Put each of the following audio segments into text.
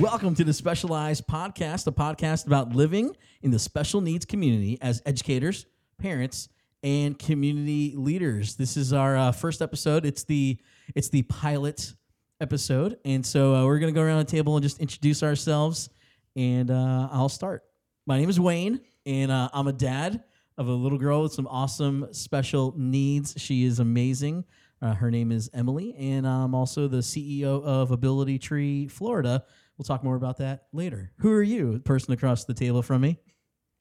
Welcome to the Specialized Podcast, a podcast about living in the special needs community as educators, parents, and community leaders. This is our uh, first episode. It's the it's the pilot episode, and so uh, we're gonna go around the table and just introduce ourselves. And uh, I'll start. My name is Wayne, and uh, I'm a dad of a little girl with some awesome special needs. She is amazing. Uh, her name is Emily, and I'm also the CEO of Ability Tree Florida. We'll talk more about that later. Who are you, person across the table from me?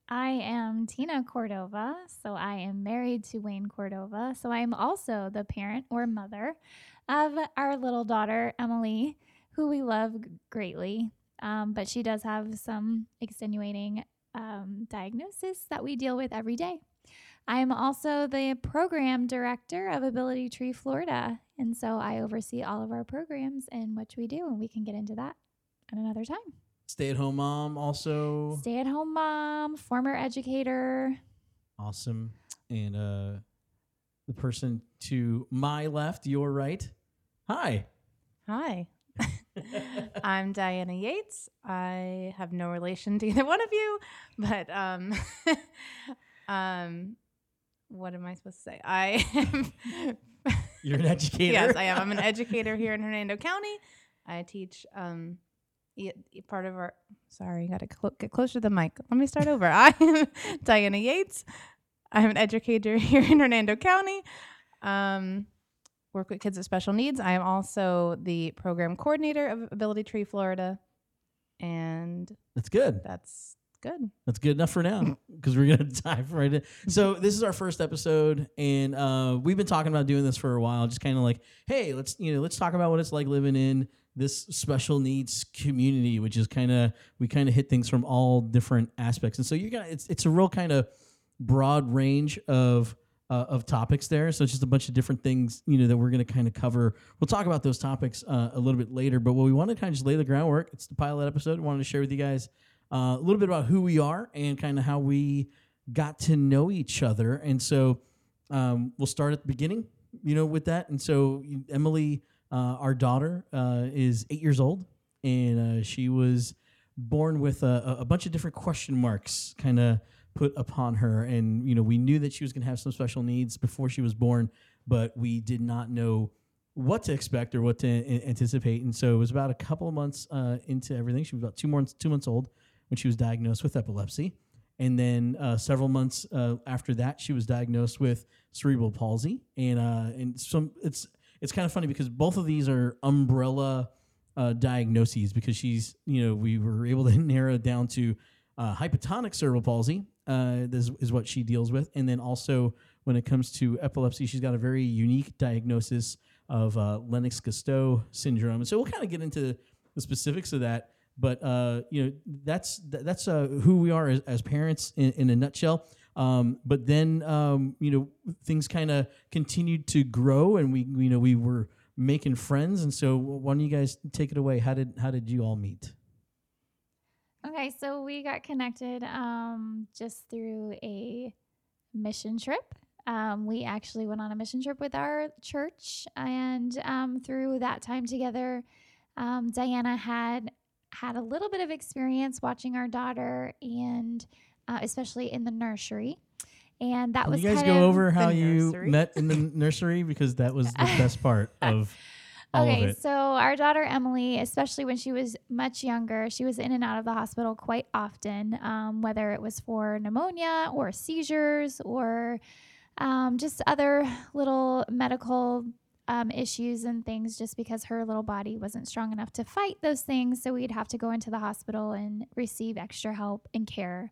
I am Tina Cordova. So I am married to Wayne Cordova. So I am also the parent or mother of our little daughter, Emily, who we love greatly. Um, but she does have some extenuating um, diagnosis that we deal with every day. I am also the program director of Ability Tree Florida. And so I oversee all of our programs and what we do, and we can get into that at another time. Stay at home mom, also Stay at home mom, former educator. awesome. And uh, the person to my left, your right. Hi. Hi. I'm Diana Yates. I have no relation to either one of you, but um, um, what am I supposed to say? I am. You're an educator. yes, I am. I'm an educator here in Hernando County. I teach um, part of our. Sorry, you got to clo- get closer to the mic. Let me start over. I am Diana Yates. I'm an educator here in Hernando County. Um, work with kids with special needs. I am also the program coordinator of Ability Tree Florida, and That's good. that's good. That's good enough for now because we're gonna dive right in. So this is our first episode, and uh, we've been talking about doing this for a while. Just kind of like, hey, let's you know, let's talk about what it's like living in this special needs community, which is kind of we kind of hit things from all different aspects. And so you're gonna it's it's a real kind of broad range of uh, of topics there. So it's just a bunch of different things, you know, that we're to kind of cover. We'll talk about those topics uh, a little bit later. But what we want to kind of just lay the groundwork. It's the pilot episode. We wanted to share with you guys uh, a little bit about who we are and kind of how we got to know each other. And so um, we'll start at the beginning, you know, with that. And so Emily, uh, our daughter, uh, is eight years old, and uh, she was born with a, a bunch of different question marks kind of put upon her. And, you know, we knew that she was going to have some special needs before she was born, but we did not know what to expect or what to a- anticipate. And so it was about a couple of months uh, into everything. She was about two months, two months old when she was diagnosed with epilepsy. And then uh, several months uh, after that, she was diagnosed with cerebral palsy. And uh, and some it's it's kind of funny because both of these are umbrella uh, diagnoses because she's you know we were able to narrow down to uh, hypotonic cerebral palsy uh, this is what she deals with, and then also when it comes to epilepsy, she's got a very unique diagnosis of uh, Lennox-Gastaut syndrome. And so we'll kind of get into the specifics of that. But uh, you know that's that's uh, who we are as, as parents in, in a nutshell. Um, but then um, you know things kind of continued to grow, and we you know we were making friends. And so why don't you guys take it away? How did how did you all meet? Okay, so we got connected um, just through a mission trip. Um, we actually went on a mission trip with our church, and um, through that time together, um, Diana had had a little bit of experience watching our daughter, and uh, especially in the nursery. And that Can was you guys go over how you nursery. met in the nursery because that was the best part of okay, so our daughter Emily, especially when she was much younger, she was in and out of the hospital quite often, um, whether it was for pneumonia or seizures or um, just other little medical um, issues and things, just because her little body wasn't strong enough to fight those things. So we'd have to go into the hospital and receive extra help and care.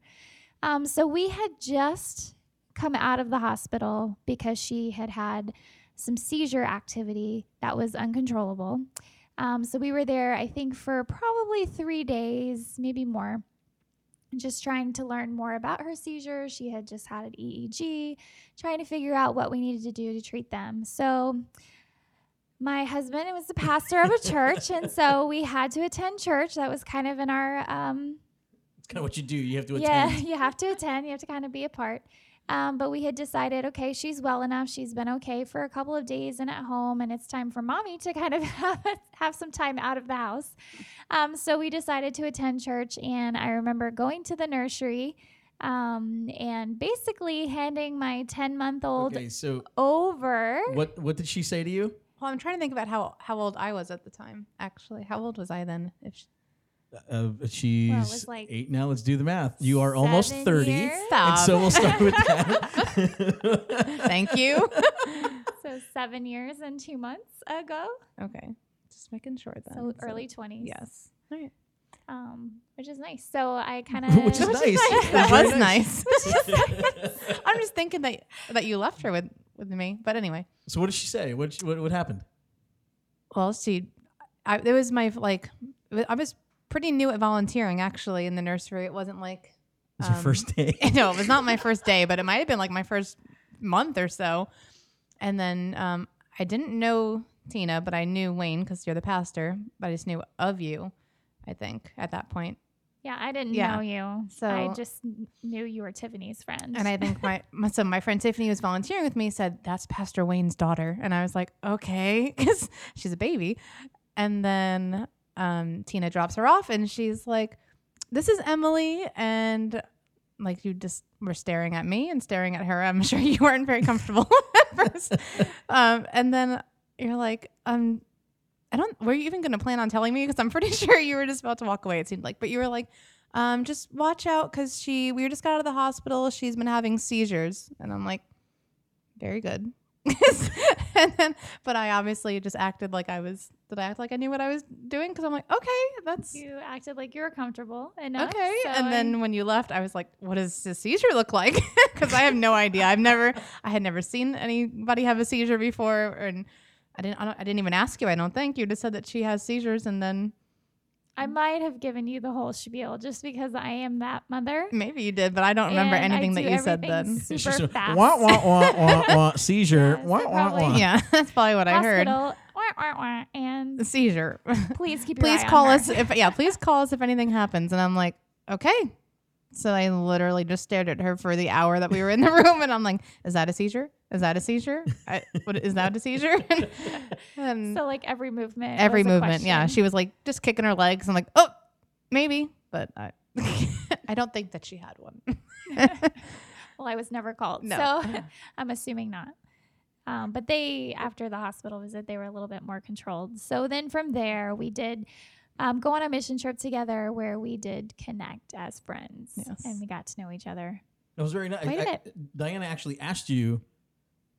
Um, so we had just come out of the hospital because she had had some seizure activity that was uncontrollable. Um, so we were there, I think, for probably three days, maybe more, just trying to learn more about her seizures. She had just had an EEG, trying to figure out what we needed to do to treat them. So my husband was the pastor of a church, and so we had to attend church. That was kind of in our um, kind of what you do. You have to yeah, attend. you have to attend. You have to kind of be a part. Um, but we had decided, okay, she's well enough. She's been okay for a couple of days and at home, and it's time for mommy to kind of have, have some time out of the house. Um, so we decided to attend church, and I remember going to the nursery um, and basically handing my 10 month old Okay, so over. what what did she say to you? Well, I'm trying to think about how how old I was at the time. Actually, how old was I then? If she, Uh, she's was like eight now. Let's do the math. You are almost thirty, years? and so we'll start with that. Thank you. So seven years and two months ago. okay, just making sure that So early 20s. Yes. All right. Um, which is nice. So I kind of. Which is nice. That was nice. I'm just thinking that that you left her with with me, but anyway. so what did she say? What what what happened? Well, she, I, it was my like, I was pretty new at volunteering actually in the nursery. It wasn't like, It was your um, first day. no, it was not my first day, but it might have been like my first month or so. And then um, I didn't know Tina, but I knew Wayne because you're the pastor. But I just knew of you, I think, at that point. Yeah, I didn't Yeah. know you. So- I just knew you were Tiffany's friend. And I think my, my so my friend Tiffany was volunteering with me said that's Pastor Wayne's daughter, and I was like, okay, because she's a baby. And then um, Tina drops her off, and she's like, "This is Emily," and like you just were staring at me and staring at her. I'm sure you weren't very comfortable at first. Um, and then you're like, um. I don't. Were you even going to plan on telling me? Because I'm pretty sure you were just about to walk away. It seemed like, but you were like, um, just watch out because she we just got out of the hospital. She's been having seizures, and I'm like, very good. and then, but I obviously just acted like I was. Did I act like I knew what I was doing? Because I'm like, okay, that's you acted like you were comfortable enough. okay. so and then when you left, I was like, what does a seizure look like? Because I have no idea. I've never, I had never seen anybody have a seizure before, and I didn't. I, don't, I didn't even ask you. I don't think you just said that she has seizures, and then I mm. might have given you the whole spiel just because I am that mother. maybe you did, but I don't remember and anything that you said then. Super just, fast. wah, wah, wah, wah, wah, seizure. Yeah, so wah, wah, probably- wah. Yeah, that's probably what I heard. Hospital. Wah, wah, wah, and The seizure. please keep your please eye on call her. us if yeah, please call us if anything happens. And I'm like, okay. So I literally just stared at her for the hour that we were in the room, and I'm like, is that a seizure? Is that a seizure? I, what is that a seizure? and So like every movement. every was a movement, yeah, she was like just kicking her legs. I'm like, oh, maybe, but I, I don't think that she had one. Well, I was never called, No. so I'm assuming not. Um, but they, after the hospital visit, they were a little bit more controlled. So then from there, we did um, go on a mission trip together where we did connect as friends, Yes. and we got to know each other. That was very nice. Wait a I- minute. Diana actually asked you,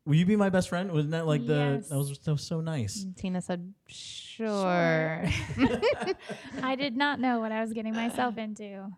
"Will you be my best friend?" Wasn't that like the Yes. that was that was so nice. Tina said, sure. I did not know what I was getting myself into.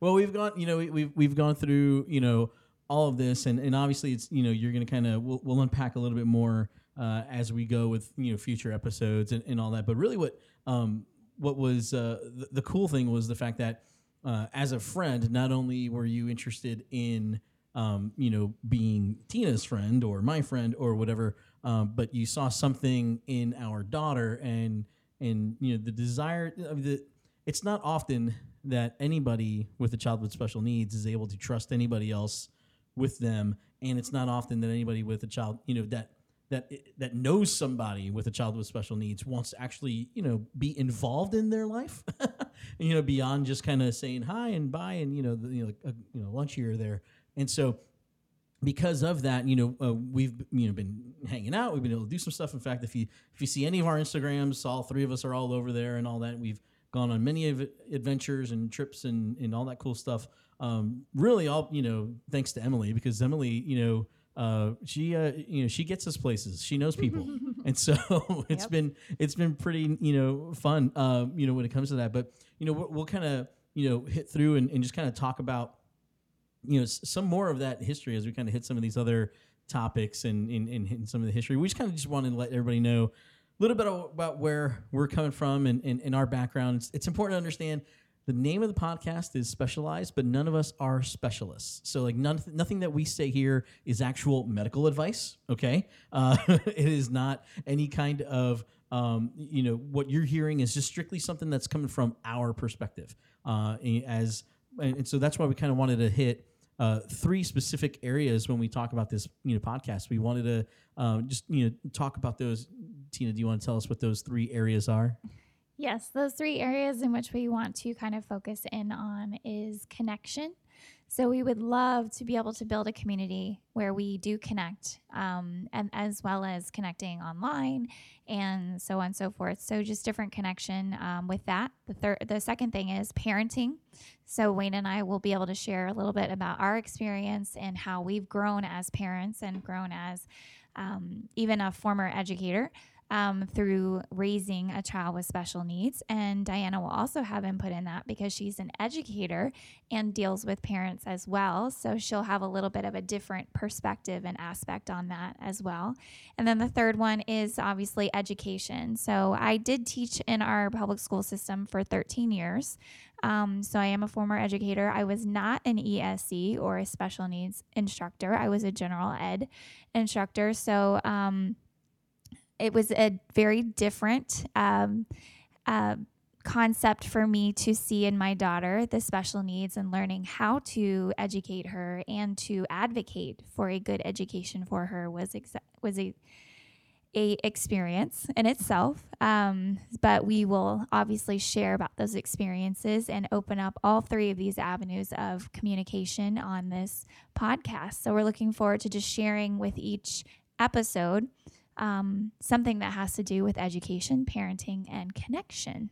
Well, we've gone, you know, we, we've we've gone through, you know, all of this, and, and obviously, it's you know, you're gonna kind of we'll, we'll unpack a little bit more uh, as we go with you know future episodes and, and all that. But really, what um what was uh, the, the cool thing was the fact that uh, as a friend, not only were you interested in um, you know being Tina's friend or my friend or whatever, um, but you saw something in our daughter and and you know the desire of the it's not often that anybody with a child with special needs is able to trust anybody else with them. And it's not often that anybody with a child you know that that that knows somebody with a child with special needs wants to actually you know be involved in their life you know beyond just kind of saying hi and bye and you know the, you know like, uh, you know lunch here or there and so because of that, you know, uh, we've you know been hanging out. We've been able to do some stuff. In fact, if you if you see any of our Instagrams, all three of us are all over there and all that. We've gone on many of adventures and trips and and all that cool stuff. Um, really, all you know, thanks to Emily because Emily, you know. Uh, she, uh, you know, she gets us places. She knows people, and so it's Yep. been it's been pretty, you know, fun. Um, you know, when it comes to that. But you know, we'll, we'll kind of you know hit through and, and just kind of talk about you know some more of that history as we kind of hit some of these other topics and in some of the history. We just kind of just wanted to let everybody know a little bit about where we're coming from and, and our background. It's, it's important to understand the name of the podcast is specialized, but none of us are specialists. So like none, nothing that we say here is actual medical advice. Okay, uh, it is not any kind of um, you know what you're hearing is just strictly something that's coming from our perspective. Uh, as and so that's why we kind of wanted to hit uh, three specific areas when we talk about this you know podcast. We wanted to uh, just you know talk about those. Tina, do you want to tell us what those three areas are? Yes, those three areas in which we want to kind of focus in on is connection. So we would love to be able to build a community where we do connect, um, and as well as connecting online and so on and so forth. So just different connection um, with that. The third, the second thing is parenting. So Wayne and I will be able to share a little bit about our experience and how we've grown as parents and grown as um, even a former educator um, through raising a child with special needs. And Diana will also have input in that because she's an educator and deals with parents as well. So she'll have a little bit of a different perspective and aspect on that as well. And then the third one is obviously education. So I did teach in our public school system for 13 years. Um, so I am a former educator. I was not an ESE or a special needs instructor. I was a general ed instructor. So um, it was a very different um, uh, concept for me to see in my daughter the special needs and learning how to educate her and to advocate for a good education for her was exa- was a a experience in itself. Um, but we will obviously share about those experiences and open up all three of these avenues of communication on this podcast. So we're looking forward to just sharing with each episode um, something that has to do with education, parenting, and connection.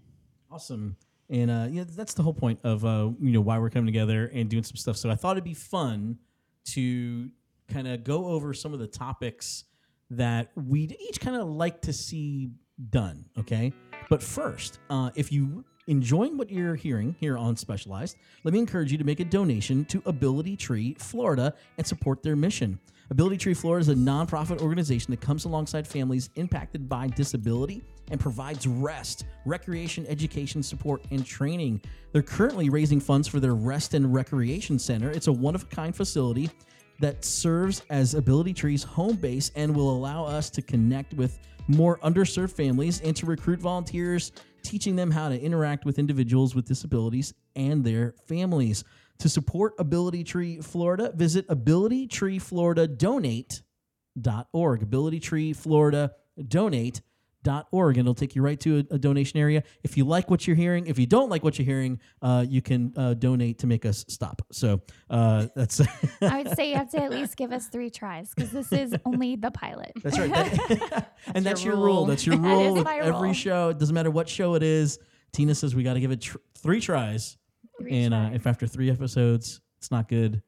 Awesome. And uh, yeah, that's the whole point of uh, you know why we're coming together and doing some stuff. So I thought it'd be fun to kind of go over some of the topics that we'd each kind of like to see done. Okay, but first, uh, if you enjoying what you're hearing here on Specialized, let me encourage you to make a donation to Ability Tree Florida and support their mission. Ability Tree Florida is a nonprofit organization that comes alongside families impacted by disability and provides rest, recreation, education, support, and training. They're currently raising funds for their Rest and Recreation Center. It's a one of a kind facility that serves as Ability Tree's home base and will allow us to connect with more underserved families and to recruit volunteers, teaching them how to interact with individuals with disabilities and their families. To support Ability Tree Florida, visit abilitytreefloridadonate.org. Ability Tree Florida donate org and it'll take you right to a, a, donation area if you like what you're hearing if you don't like what you're hearing uh, you can uh, donate to make us stop so uh, that's i would say you have to at least give us three tries because this is only the pilot that's right that, and that's your, your rule. rule. that's your rule with every rule. show it doesn't matter what show it is tina says we got to give it tr- three tries three and uh, if after three episodes it's not good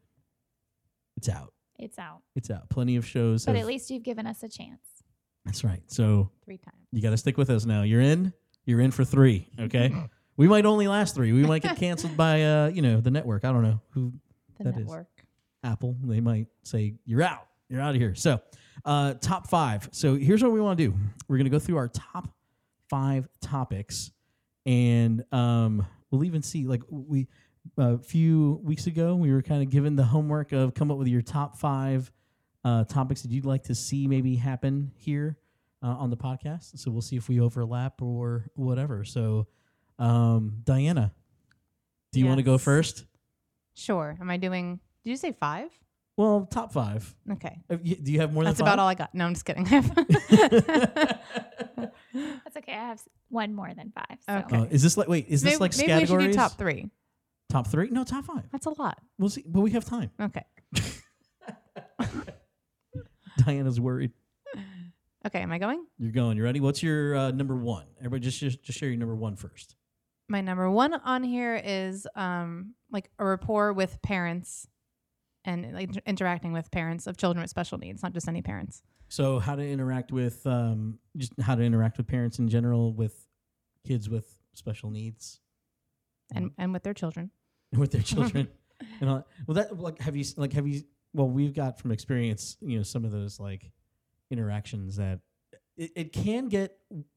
it's out it's out it's out plenty of shows but have, at least you've given us a chance that's right. So three times. You got to stick with us now. You're in. You're in for three. Okay. we might only last three. We might get canceled by uh, you know, the network. I don't know who the that network. Is. Apple. They might say you're out. You're out of here. So, uh, top five. So here's what we want to do. We're gonna go through our top five topics, and um, we'll even see. Like we a few weeks ago, we were kind of given the homework of come up with your top five uh, topics that you'd like to see maybe happen here uh, on the podcast. So we'll see if we overlap or whatever. So, um, Diana, do you yes. want to go first? Sure. Am I doing? Did you say five? Well, top five. Okay. Uh, do you have more That's than? That's about all I got. No, I'm just kidding. That's okay. I have one more than five. So. Okay. Uh, is this like wait? Is maybe, this like maybe categories? we should do top three. Top three? No, top five. That's a lot. We'll see, but we have time. Okay. Diana's worried. Okay, am I going? You're going. You ready? What's your uh, number one? Everybody, just, just just share your number one first. My number one on here is um like a rapport with parents and like interacting with parents of children with special needs, not just any parents. So, how to interact with um just how to interact with parents in general with kids with special needs, and and with their children, and with their children, and all, well, that like have you like have you well, we've got from experience, you know, some of those like interactions that it, it can get.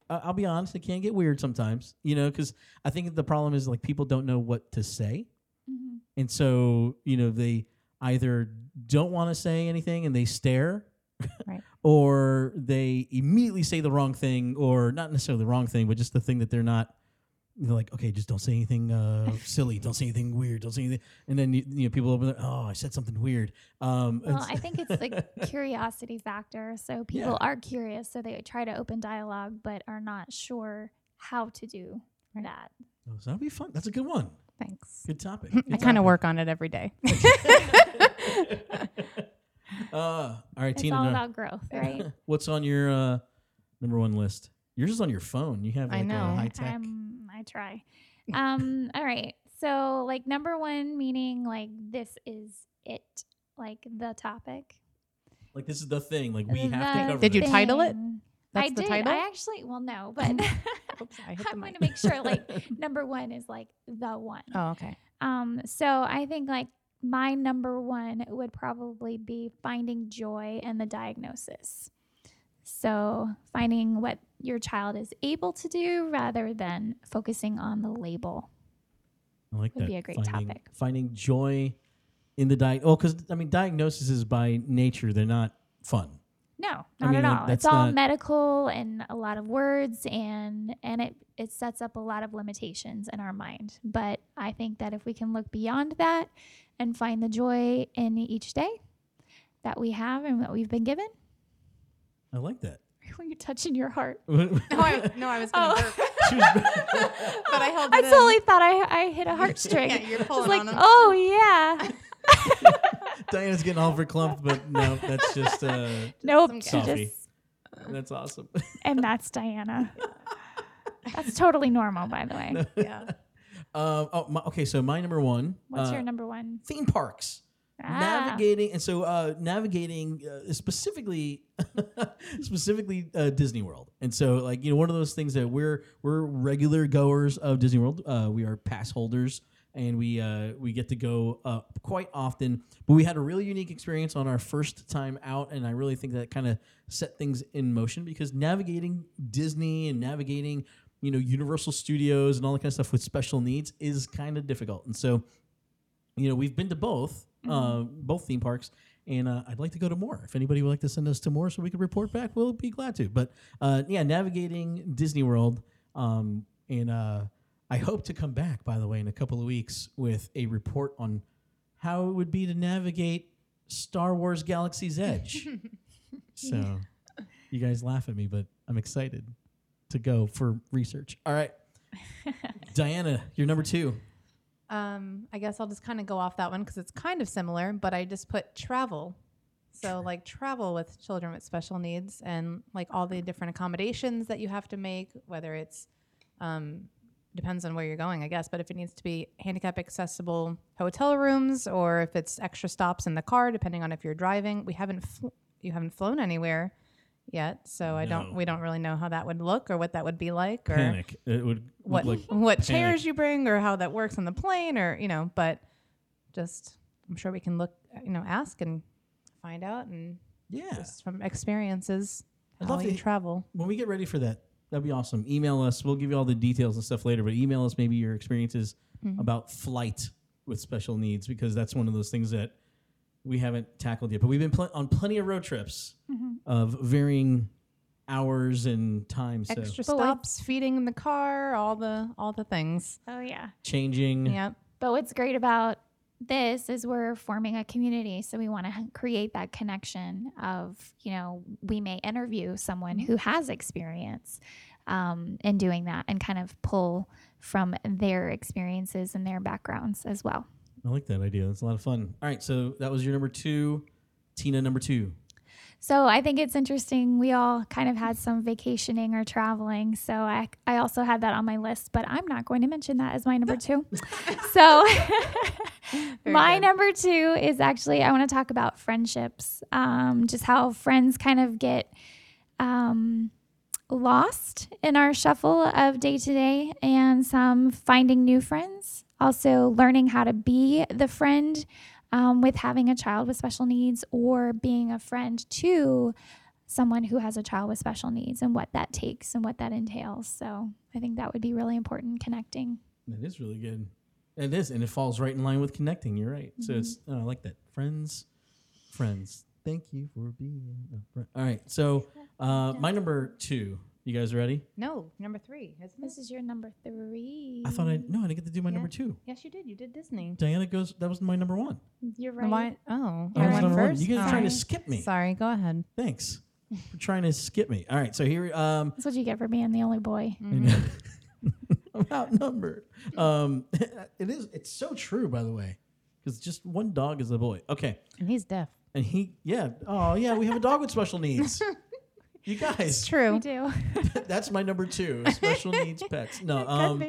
I'll be honest, it can get weird sometimes, you know, because I think the problem is like people don't know what to say, mm-hmm. and so you know they either don't want to say anything and they stare, right. or they immediately say the wrong thing, or not necessarily the wrong thing, but just the thing that they're not they're like, okay, just don't say anything uh, silly, don't say anything weird, don't say anything, and then you, you know people open, their, oh, I said something weird. Um, Well, I think it's the curiosity factor. So people Yeah. are curious, so they try to open dialogue, but are not sure how to do Right. that. Oh, so that'll be fun. That's a good one. Thanks. Good topic. I kind of work on it every day. Uh, all right, It's Tina. all about growth, right? What's on your uh, number one list? You're just on your phone. You have I like know. a high tech. Um, I try. Um, all right. So like number one meaning like this is it, like the topic. Like this is the thing. Like we have to The cover. Did you this. title it? That's I the did. title? I actually well no, but Oops, I hit the I'm going to make sure like number one is like the one. Oh, okay. Um, so I think like my number one would probably be finding joy in the diagnosis. So finding what your child is able to do rather than focusing on the label. I like would that. be a great finding, topic. Finding joy in the diag. Oh, because I mean, diagnoses by nature they're not fun. No, I not mean, at all. It's all not- medical and a lot of words and and it it sets up a lot of limitations in our mind. But I think that if we can look beyond that and find the joy in each day that we have and that we've been given, I like that. when you're touching your heart. No, I, no, I was going to Oh. burp. She was- but I held I it in. totally thought I, I hit a heartstring. Yeah, you're I was pulling like, on 'em. oh yeah. Diana's getting all verklumped, but no, that's just uh, Nope. some she coffee. just- that's awesome. and that's Diana. That's totally normal, by the way. Yeah. Um, oh, my, okay. So my number one. What's uh, your number one? theme parks? Ah, navigating and so uh navigating uh, specifically specifically uh, disney world and so like you know one of those things that we're we're regular goers of disney world uh we are pass holders and we uh we get to go uh quite often. But we had a really unique experience on our first time out and i really think that kind of set things in motion because navigating disney and navigating you know universal studios and all that kind of stuff with special needs is kind of difficult. And so you know we've been to both uh, both theme parks and uh, i'd like to go to more. If anybody would like to send us to more so we could report back we'll be glad to. But uh, yeah navigating disney world um, and uh, i hope to come back by the way in a couple of weeks with a report on how it would be to navigate star wars galaxy's edge. So you guys laugh at me but i'm excited to go for research. All right. Diana you're number two. Um, I guess I'll just kind of go off that one because it's kind of similar, but I just put travel. So like travel with children with special needs and like all the different accommodations that you have to make, whether it's um, depends on where you're going, I guess. But if it needs to be handicap accessible hotel rooms or if it's extra stops in the car, depending on if you're driving, we haven't fl- you haven't flown anywhere yet, so I don't we don't really know how that would look or what that would be like or panic it would what look like what panic. chairs you bring or how that works on the plane or you know but just i'm sure we can look you know ask and find out and yeah just from experiences I'd how love you to- travel when we get ready for that, that'd be awesome. Email us. We'll give you all the details and stuff later, but email us maybe your experiences mm-hmm. about flight with special needs because that's one of those things that we haven't tackled yet. But we've been pl- on plenty of road trips mm-hmm. of varying hours and times. So extra But with- stops feeding in the car all the all the things Oh yeah. changing. yep But what's great about this is we're forming a community. So we want to create that connection of, you know, we may interview someone who has experience um, in doing that and kind of pull from their experiences and their backgrounds as well. I like that idea. That's a lot of fun. All right, so that was your number two. Tina, number two. So I think it's interesting. We all kind of had some vacationing or traveling. So I, I also had that on my list, but I'm not going to mention that as my number two. so my good. number two is actually, I want to talk about friendships, um, just how friends kind of get um, lost in our shuffle of day to day and some finding new friends. Also, learning how to be the friend um, with having a child with special needs or being a friend to someone who has a child with special needs and what that takes and what that entails. So, I think that would be really important connecting. That is really good. It is, and it falls right in line with connecting. You're right. So it's Mm-hmm. oh, I like that. Friends, friends. Thank you for being a friend. All right. So uh, my number two You guys ready? No, number three, isn't This it? is your number three. I thought I no, I didn't get to do my Yeah. number two. Yes, you did. You did Disney. Diana goes. That was my number one. You're Right. right. Why? Oh, That I was went number one. first. You guys are trying to skip me. Sorry, go ahead. Thanks for trying to skip me. All right, so here. Um, That's what you get for being the only boy. Mm-hmm. I'm outnumbered. Um, it is. It's so true, by the way, because just one dog is a boy. Okay, And he's deaf. and he, yeah. Oh, yeah. We have a dog with special needs. You It's guys, true. We do. that's my number two. Special needs pets. No, um,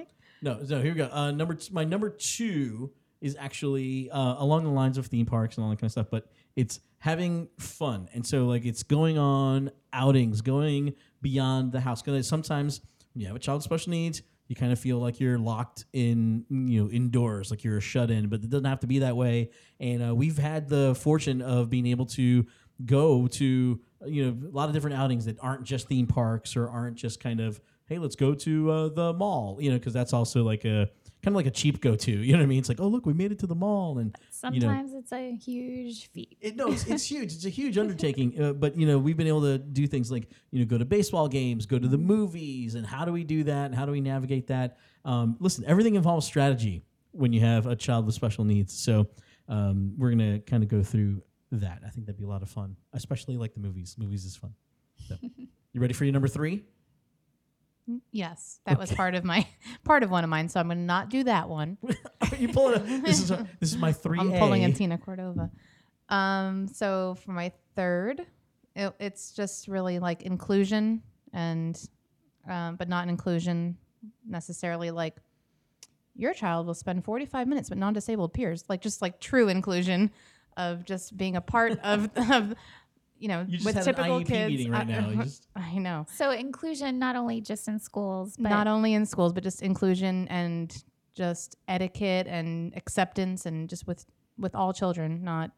no, no. Here we go. Uh, number t- my number two is actually uh, along the lines of theme parks and all that kind of stuff, but it's having fun, and so like it's going on outings, going beyond the house. Because sometimes when you have a child with special needs, you kind of feel like you're locked in, you know, indoors, like you're shut in. But it doesn't have to be that way. And uh, we've had the fortune of being able to go to you know a lot of different outings that aren't just theme parks or aren't just kind of hey let's go to uh, the mall you know because that's also like a kind of like a cheap go to you know what I mean? It's like oh look we made it to the mall and you know Sometimes it's a huge feat. it no it's, it's huge. It's a huge undertaking uh, but you know we've been able to do things like you know go to baseball games go to the movies and how do we do that and how do we navigate that? Um, listen everything involves strategy when you have a child with special needs. So um, we're gonna kind of go through that. I think that'd be a lot of fun especially like the movies. Movies is fun. So, you ready for your number three? Yes, that was part of my part of one of mine. So I'm going to not do that one. you pulling a, this is a, this is my 3 I'm pulling a Tina Cordova. Um, so for my third, it, it's just really like inclusion and, um, but not inclusion necessarily like your child will spend 45 minutes with non-disabled peers, like just like true inclusion of just being a part of, of you know, you just with had typical an IEP kids. meeting right I, now. You just- I know. So inclusion not only just in schools, but not only in schools but just inclusion and just etiquette and acceptance and just with with all children not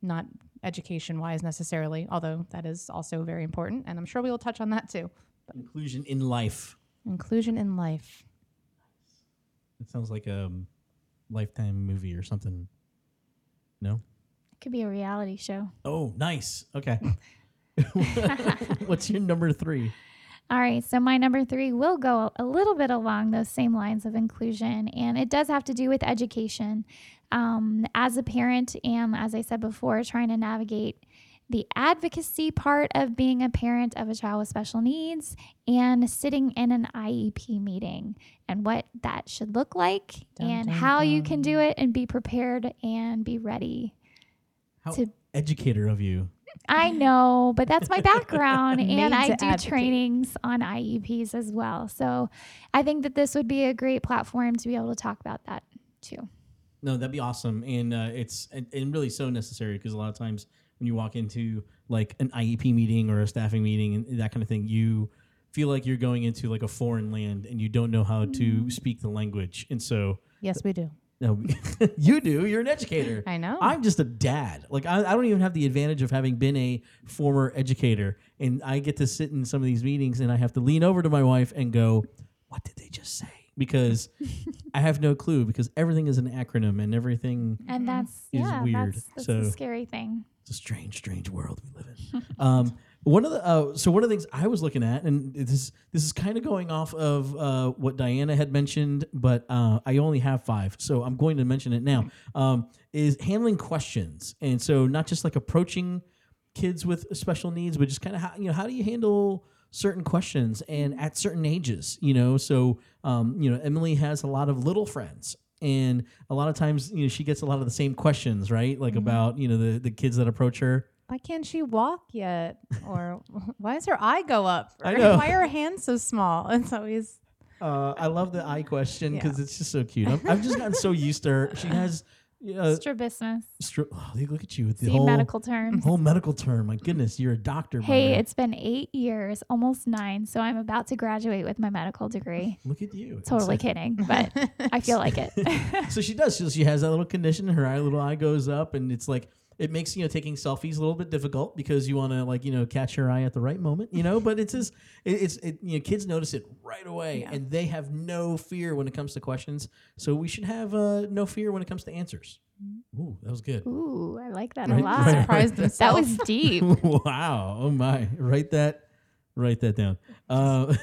not education wise necessarily although that is also very important. And i'm sure we will touch on that too. Inclusion in life. Inclusion in life. It sounds like a lifetime movie or something no it could be a reality show. Oh, nice. Okay. What's your number three? All right, so my number three will go a little bit along those same lines of inclusion, and it does have to do with education. Um, as a parent, and as I said before, trying to navigate the advocacy part of being a parent of a child with special needs and sitting in an IEP meeting and what that should look like Dun, and dun, how you can do it and be prepared and be ready. How To- educator of you. I know, but that's my background, and I do advocate. trainings on IEPs as well. So I think that this would be a great platform to be able to talk about that too. No, that'd be awesome, and uh, it's and, and really so necessary because a lot of times when you walk into like an IEP meeting or a staffing meeting and that kind of thing, you feel like you're going into like a foreign land and you don't know how to mm-hmm. speak the language, and so yes we do no, you do. You're an educator. i know I'm just a dad. Like I, I don't even have the advantage of having been a former educator, and I get to sit in some of these meetings, and I have to lean over to my wife and go, "What did they just say?" Because I have no clue. Because everything is an acronym, and everything. And that's Is yeah, weird, that's, that's so- a scary thing. It's a strange, strange world we live in. um, one of the uh, so one of the things I was looking at, and this this is kind of going off of uh, what Diana had mentioned, but uh, I only have five, so I'm going to mention it now. Um, is handling questions, and so not just like approaching kids with special needs, but just kind of how you know how do you handle certain questions and at certain ages, you know. So um, you know, Emily has a lot of little friends. And a lot of times, you know, she gets a lot of the same questions, right? Like about, you know, the, the kids that approach her. why can't she walk yet or why does her eye go up I Or know. why are her hands so small it's always Uh, I love the eye question because Yeah. it's just so cute. I've, I've just gotten so used to her. She has, uh, Strabismus. stri- oh, look at you with the See whole medical term. whole medical term. My goodness, you're a doctor. Hey, it's been eight years, almost nine, so I'm about to graduate with my medical degree. look at you. Totally It's kidding, but I feel like it. so she does. She, she has that little condition. Her eye, little eye goes up, and it's like it makes you know taking selfies a little bit difficult because you want to like you know catch her eye at the right moment. You know, but it's just it, it's it, you know kids notice it right away, Yeah. and they have no fear when it comes to questions. So we should have uh, no fear when it comes to answers. Ooh, that was good. Ooh, I like that Right, a lot. right. surprised That was deep. wow. Oh my. Write that Write that down. Uh,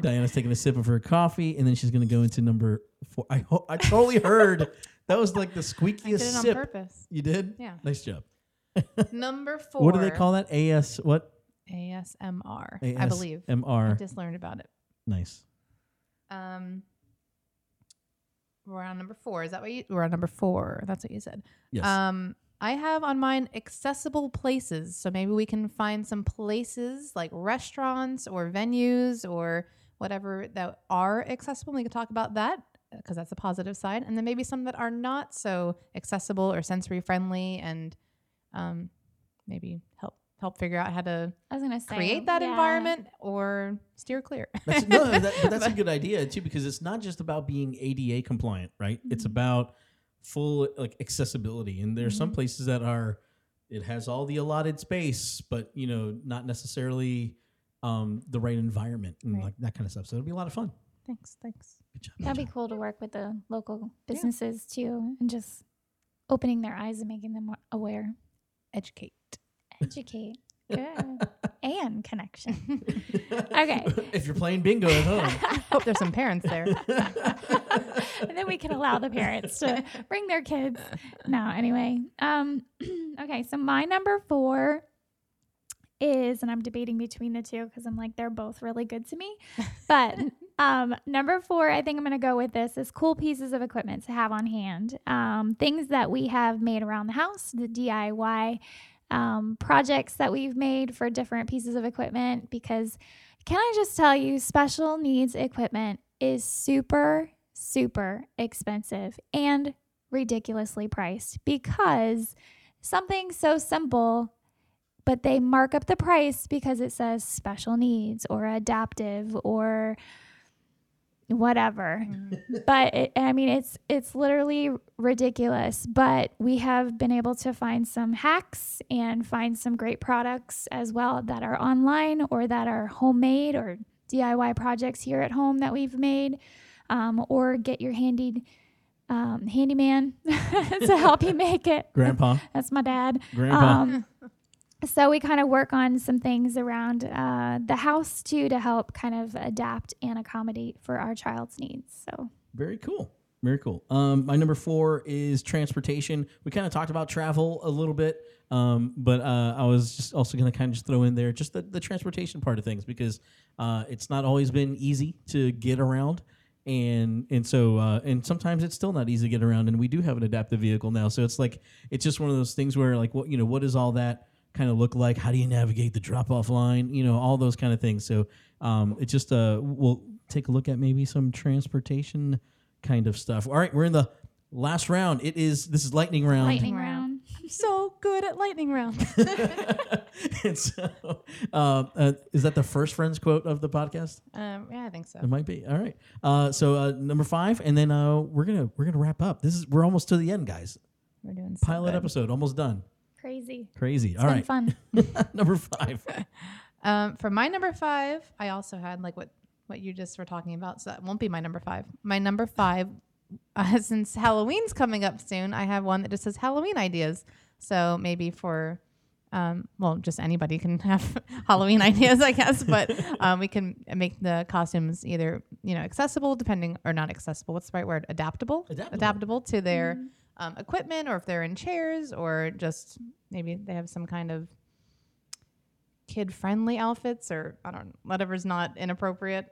Diana's taking a sip of her coffee, and then she's going to go into number four. I ho- I totally heard that was like the I did squeakiest it on sip. purpose. You did? Yeah. Nice job. Number four. What do they call that? AS what? ASMR. I believe. I just learned about it. Nice. Um, we're on number four. Is that what you? We're on number four. That's what you said. Yes. Um, I have on mine accessible places. So maybe we can find some places like restaurants or venues or whatever that are accessible. We can talk about that because that's a positive side. And then maybe some that are not so accessible or sensory friendly and um, maybe help help figure out how to I was gonna say create that yeah. environment or steer clear. That's, no, that, but that's a good idea too because it's not just about being ADA compliant, right? It's Mm-hmm. about full like accessibility, and there's some Mhm. places that are it has all the allotted space, but you know not necessarily um, the right environment and Right. like that kind of stuff. So it'll be a lot of fun. thanks, thanks. Good job. That'd be cool to work with the local Yeah. businesses too, and just opening their eyes and making them aware. Educate. Educate. Good. and connection. Okay. if you're playing bingo at home. Hope there's some parents there. and then we can allow the parents to bring their kids. No, anyway. Um, okay, so my number four is, and I'm debating between the two because I'm like, they're both really good to me. But um, number four, I think I'm going to go with this is cool pieces of equipment to have on hand. Um, things that we have made around the house, the DIY um, projects that we've made for different pieces of equipment. Because can I just tell you, special needs equipment is super, super expensive and ridiculously priced because something so simple but they mark up the price because it says special needs or adaptive or whatever. But it, i mean it's it's literally ridiculous but we have been able to find some hacks and find some great products as well that are online or that are homemade or diy projects here at home that we've made um, or get your handy um, handyman to help you make it. Grandpa, that's my dad. Grandpa. um, so we kind of work on some things around uh, the house too to help kind of adapt and accommodate for our child's needs. So Very cool. Very cool. Um, my number four is transportation. We kind of talked about travel a little bit, um, but uh, I was just also going to kind of just throw in there just the, the transportation part of things because uh, it's not always been easy to get around. And and so uh, and sometimes it's still not easy to get around, and we do have an adaptive vehicle now. So it's like it's just one of those things where like what you know what does all that kind of look like? How do you navigate the drop off line? You know all those kind of things. So um, it just uh, we'll take a look at maybe some transportation kind of stuff. All right, we're in the last round. It is this is lightning round. lightning round. round. I'm so good at lightning round. and so, um, uh, is that the first Friends quote of the podcast? um, yeah, I think so. It might be. All right. Uh, so uh, number five, and then uh, we're gonna we're gonna wrap up. This is we're almost to the end, guys. We're doing so Pilot good. episode almost done. Crazy. Crazy. It's All been right. fun. number five. Um, for my number five, I also had like what what you just were talking about, so that won't be my number five. My number five, uh, since Halloween's coming up soon, I have one that just says Halloween ideas. So maybe for, um, well, just anybody can have Halloween ideas, I guess. But um, we can make the costumes either you know accessible, depending or not accessible. What's the right word? Adaptable. Adaptable. Adaptable to their um, equipment, or if they're in chairs, or just maybe they have some kind of kid friendly outfits or I don't know, whatever's not inappropriate.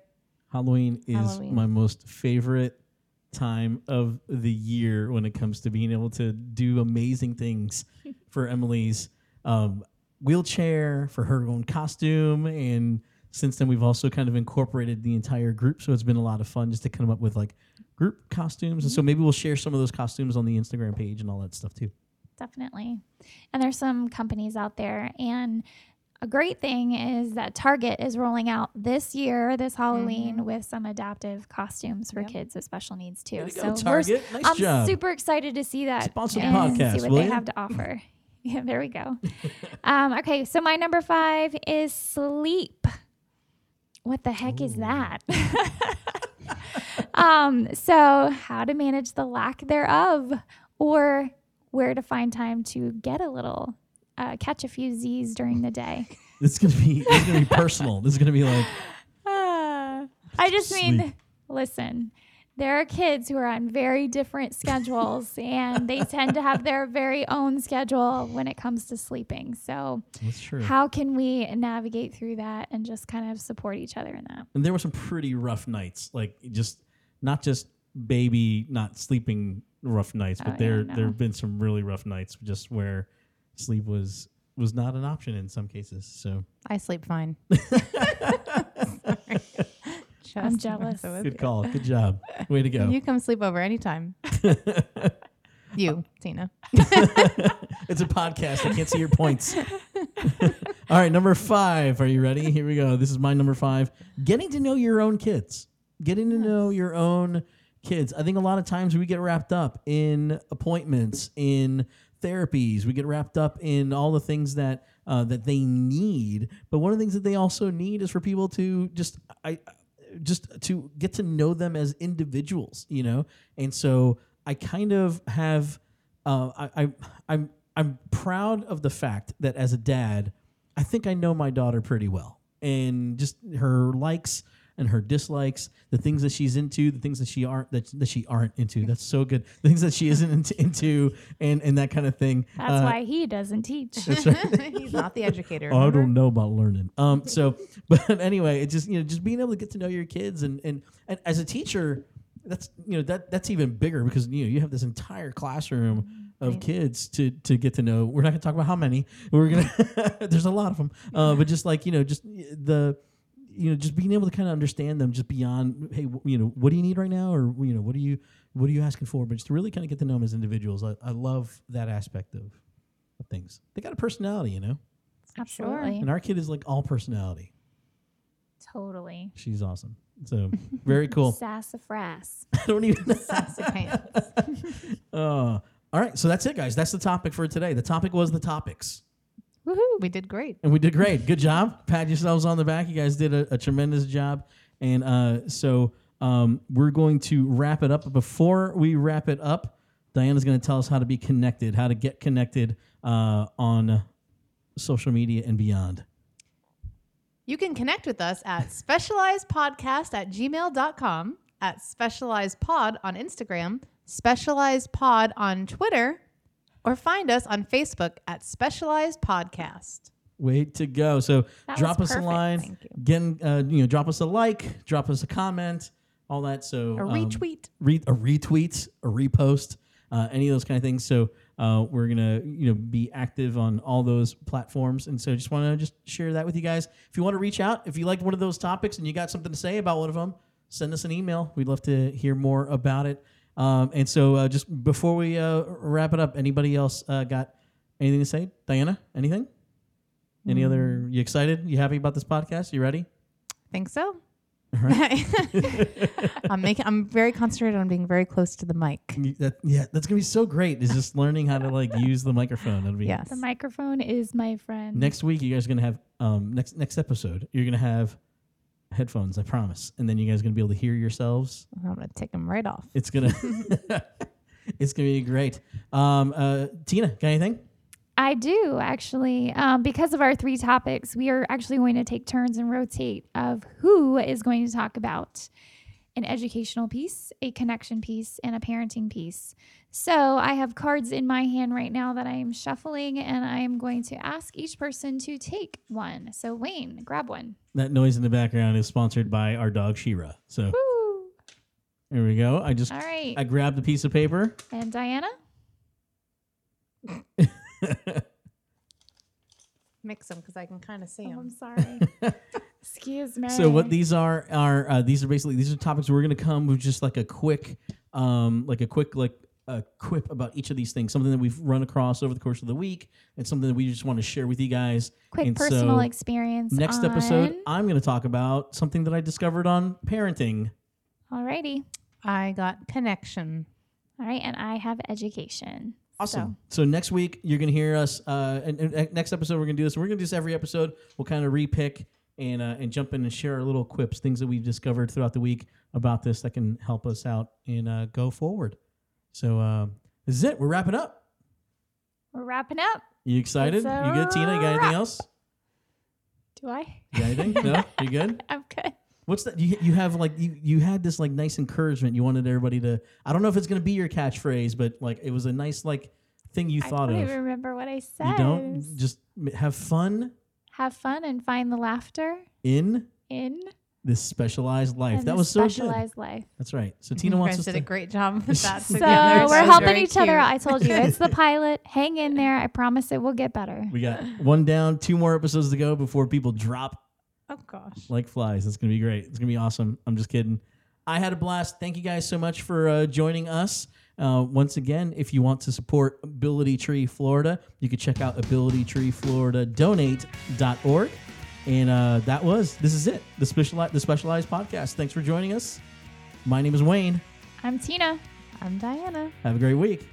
Halloween is Halloween. my most favorite time of the year when it comes to being able to do amazing things for Emily's um, wheelchair, for her own costume, and since then we've also kind of incorporated the entire group. So it's been a lot of fun just to come up with like group costumes, and so maybe we'll share some of those costumes on the Instagram page and all that stuff too. Definitely. And there's some companies out there and a great thing is that Target is rolling out this year, this Halloween, with some adaptive costumes for Yep. kids with special needs too. So Target. Nice I'm job. super excited to see that Sponsor and podcast, see what they have to offer. Yeah, there we go. um, okay, so my number five is sleep. What the heck is that? um, so how to manage the lack thereof, or where to find time to get a little, uh, catch a few Z's during the day. This is gonna be this is gonna be personal. This is gonna be like Ah. I just mean, listen, there are kids who are on very different schedules and they tend to have their very own schedule when it comes to sleeping. So, that's true. how can we navigate through that and just kind of support each other in that? and there were some pretty rough nights. Like just not just baby not sleeping rough nights, but Oh, yeah, there no. there have been some really rough nights just where sleep was was not an option in some cases. So I sleep fine. I'm jealous. good call. Good job. Way to go. You come sleep over anytime. you, Tina. it's a podcast. I can't see your points. All right, number five. Are you ready? Here we go. This is my number five. Getting to know your own kids. Getting to know your own kids. I think a lot of times we get wrapped up in appointments, in therapies. We get wrapped up in all the things that uh, that they need. But one of the things that they also need is for people to just I just to get to know them as individuals, you know. And so I kind of have uh, I, I I'm I'm proud of the fact that as a dad, I think I know my daughter pretty well, and just her likes and her dislikes, the things that she's into, the things that she aren't that, that she aren't into. That's so good. The things that she isn't into, into and and that kind of thing. That's Uh, why he doesn't teach. That's right. He's not the educator. Oh, I don't know about learning. Um, so, but anyway, it's just you know just being able to get to know your kids and and, and as a teacher, that's you know that that's even bigger because you know you have this entire classroom of Right. kids to to get to know. We're not going to talk about how many. We're gonna there's a lot of them, uh, but just like you know just the you know just being able to kind of understand them just beyond hey w- you know what do you need right now or you know what are you what are you asking for but just to really kind of get to know them as individuals i, I love that aspect of, of things they got a personality you know Absolutely. and our kid is like all personality. Totally. She's awesome. So very cool. Sassafras. I don't even. Sassy pants. Uh, all right, so that's it, guys. That's the topic for today. The topic was the topics, Woohoo! We did great. and we did great. Good job. Pat yourselves on the back. You guys did a, a tremendous job. And uh, so um, we're going to wrap it up. But before we wrap it up, Diana's going to tell us how to be connected, how to get connected uh, on social media and beyond. You can connect with us at specializedpodcast at gmail.com, at specializedpod on Instagram, specializedpod on Twitter, or find us on Facebook at Specialized Podcast. Way to go! So That drop was us a line, Thank. Again, uh, you know, drop us a like, drop us a comment, all that. So A um, retweet. re- a retweet, a repost, uh, any of those kind of things. So uh, we're gonna you know be active on all those platforms, and so just want to just share that with you guys. If you want to reach out, if you liked one of those topics and you got something to say about one of them, send us an email. We'd love to hear more about it. Um, and so uh, just before we uh, wrap it up, anybody else uh, got anything to say? Diana, anything? Any other? You excited? You happy about this podcast? You ready? Think so? All right. I'm making. I'm very concentrated on being very close to the mic. That, yeah, that's gonna be so great. Is just learning how to like use the microphone. That'll be Yes. The microphone is my friend. next week. You guys are gonna have um next next episode. You're gonna have headphones. I promise. And then you guys are gonna be able to hear yourselves. I'm gonna take them right off. It's gonna it's gonna be great. Um, uh, Tina, got anything? I do actually. Um, because of our three topics, we are actually going to take turns and rotate of who is going to talk about an educational piece, a connection piece, and a parenting piece. So I have cards in my hand right now that I am shuffling, and I am going to ask each person to take one. So Wayne, grab one. That noise in the background is sponsored by our dog Shira. So Woo! there we go. I just All right. I grabbed a piece of paper. and Diana? Mix them because I can kind of see Oh, them. I'm sorry. Excuse me. So what these are are uh, these are basically these are topics we're going to come with just like a quick um like a quick like a quip about each of these things something that we've run across over the course of the week and something that we just want to share with you guys quick and personal so experience. next episode i'm going to talk about something that i discovered on parenting Alrighty. I got connection. All right, and I have education. awesome so, next week you're going to hear us uh and, and, next episode we're going to do this we're going to do this every episode we'll kind of repick and uh, and jump in and share our little quips things that we've discovered throughout the week about this that can help us out and uh, go forward so uh, this is it we're wrapping up we're wrapping up. you excited you good tina you got anything wrap. else Do I? You got anything? no, you good? I'm good. What's that? You you have like you you had this like nice encouragement. You wanted everybody to. I don't know if it's gonna be your catchphrase, but like it was a nice like thing you I thought of. I don't even remember what I said. You don't just have fun have fun and find the laughter in in this specialized life. in that was so good. specialized life. That's right. So Tina wants guys us did to. a great job with that So together. We're helping very each other cute. out. I told you it's the pilot. Hang in there. I promise it will get better. We got one down, two more episodes to go before people drop Oh gosh. like flies. It's gonna be great. It's gonna be awesome. I'm just kidding. I had a blast. Thank you guys so much for uh, joining us. Uh, once again, if you want to support Ability Tree Florida, you can check out abilitytreefloridadonate.org. And uh, that was this is it. The specialized the specialized podcast. Thanks for joining us. My name is Wayne. I'm Tina. I'm Diana. Have a great week.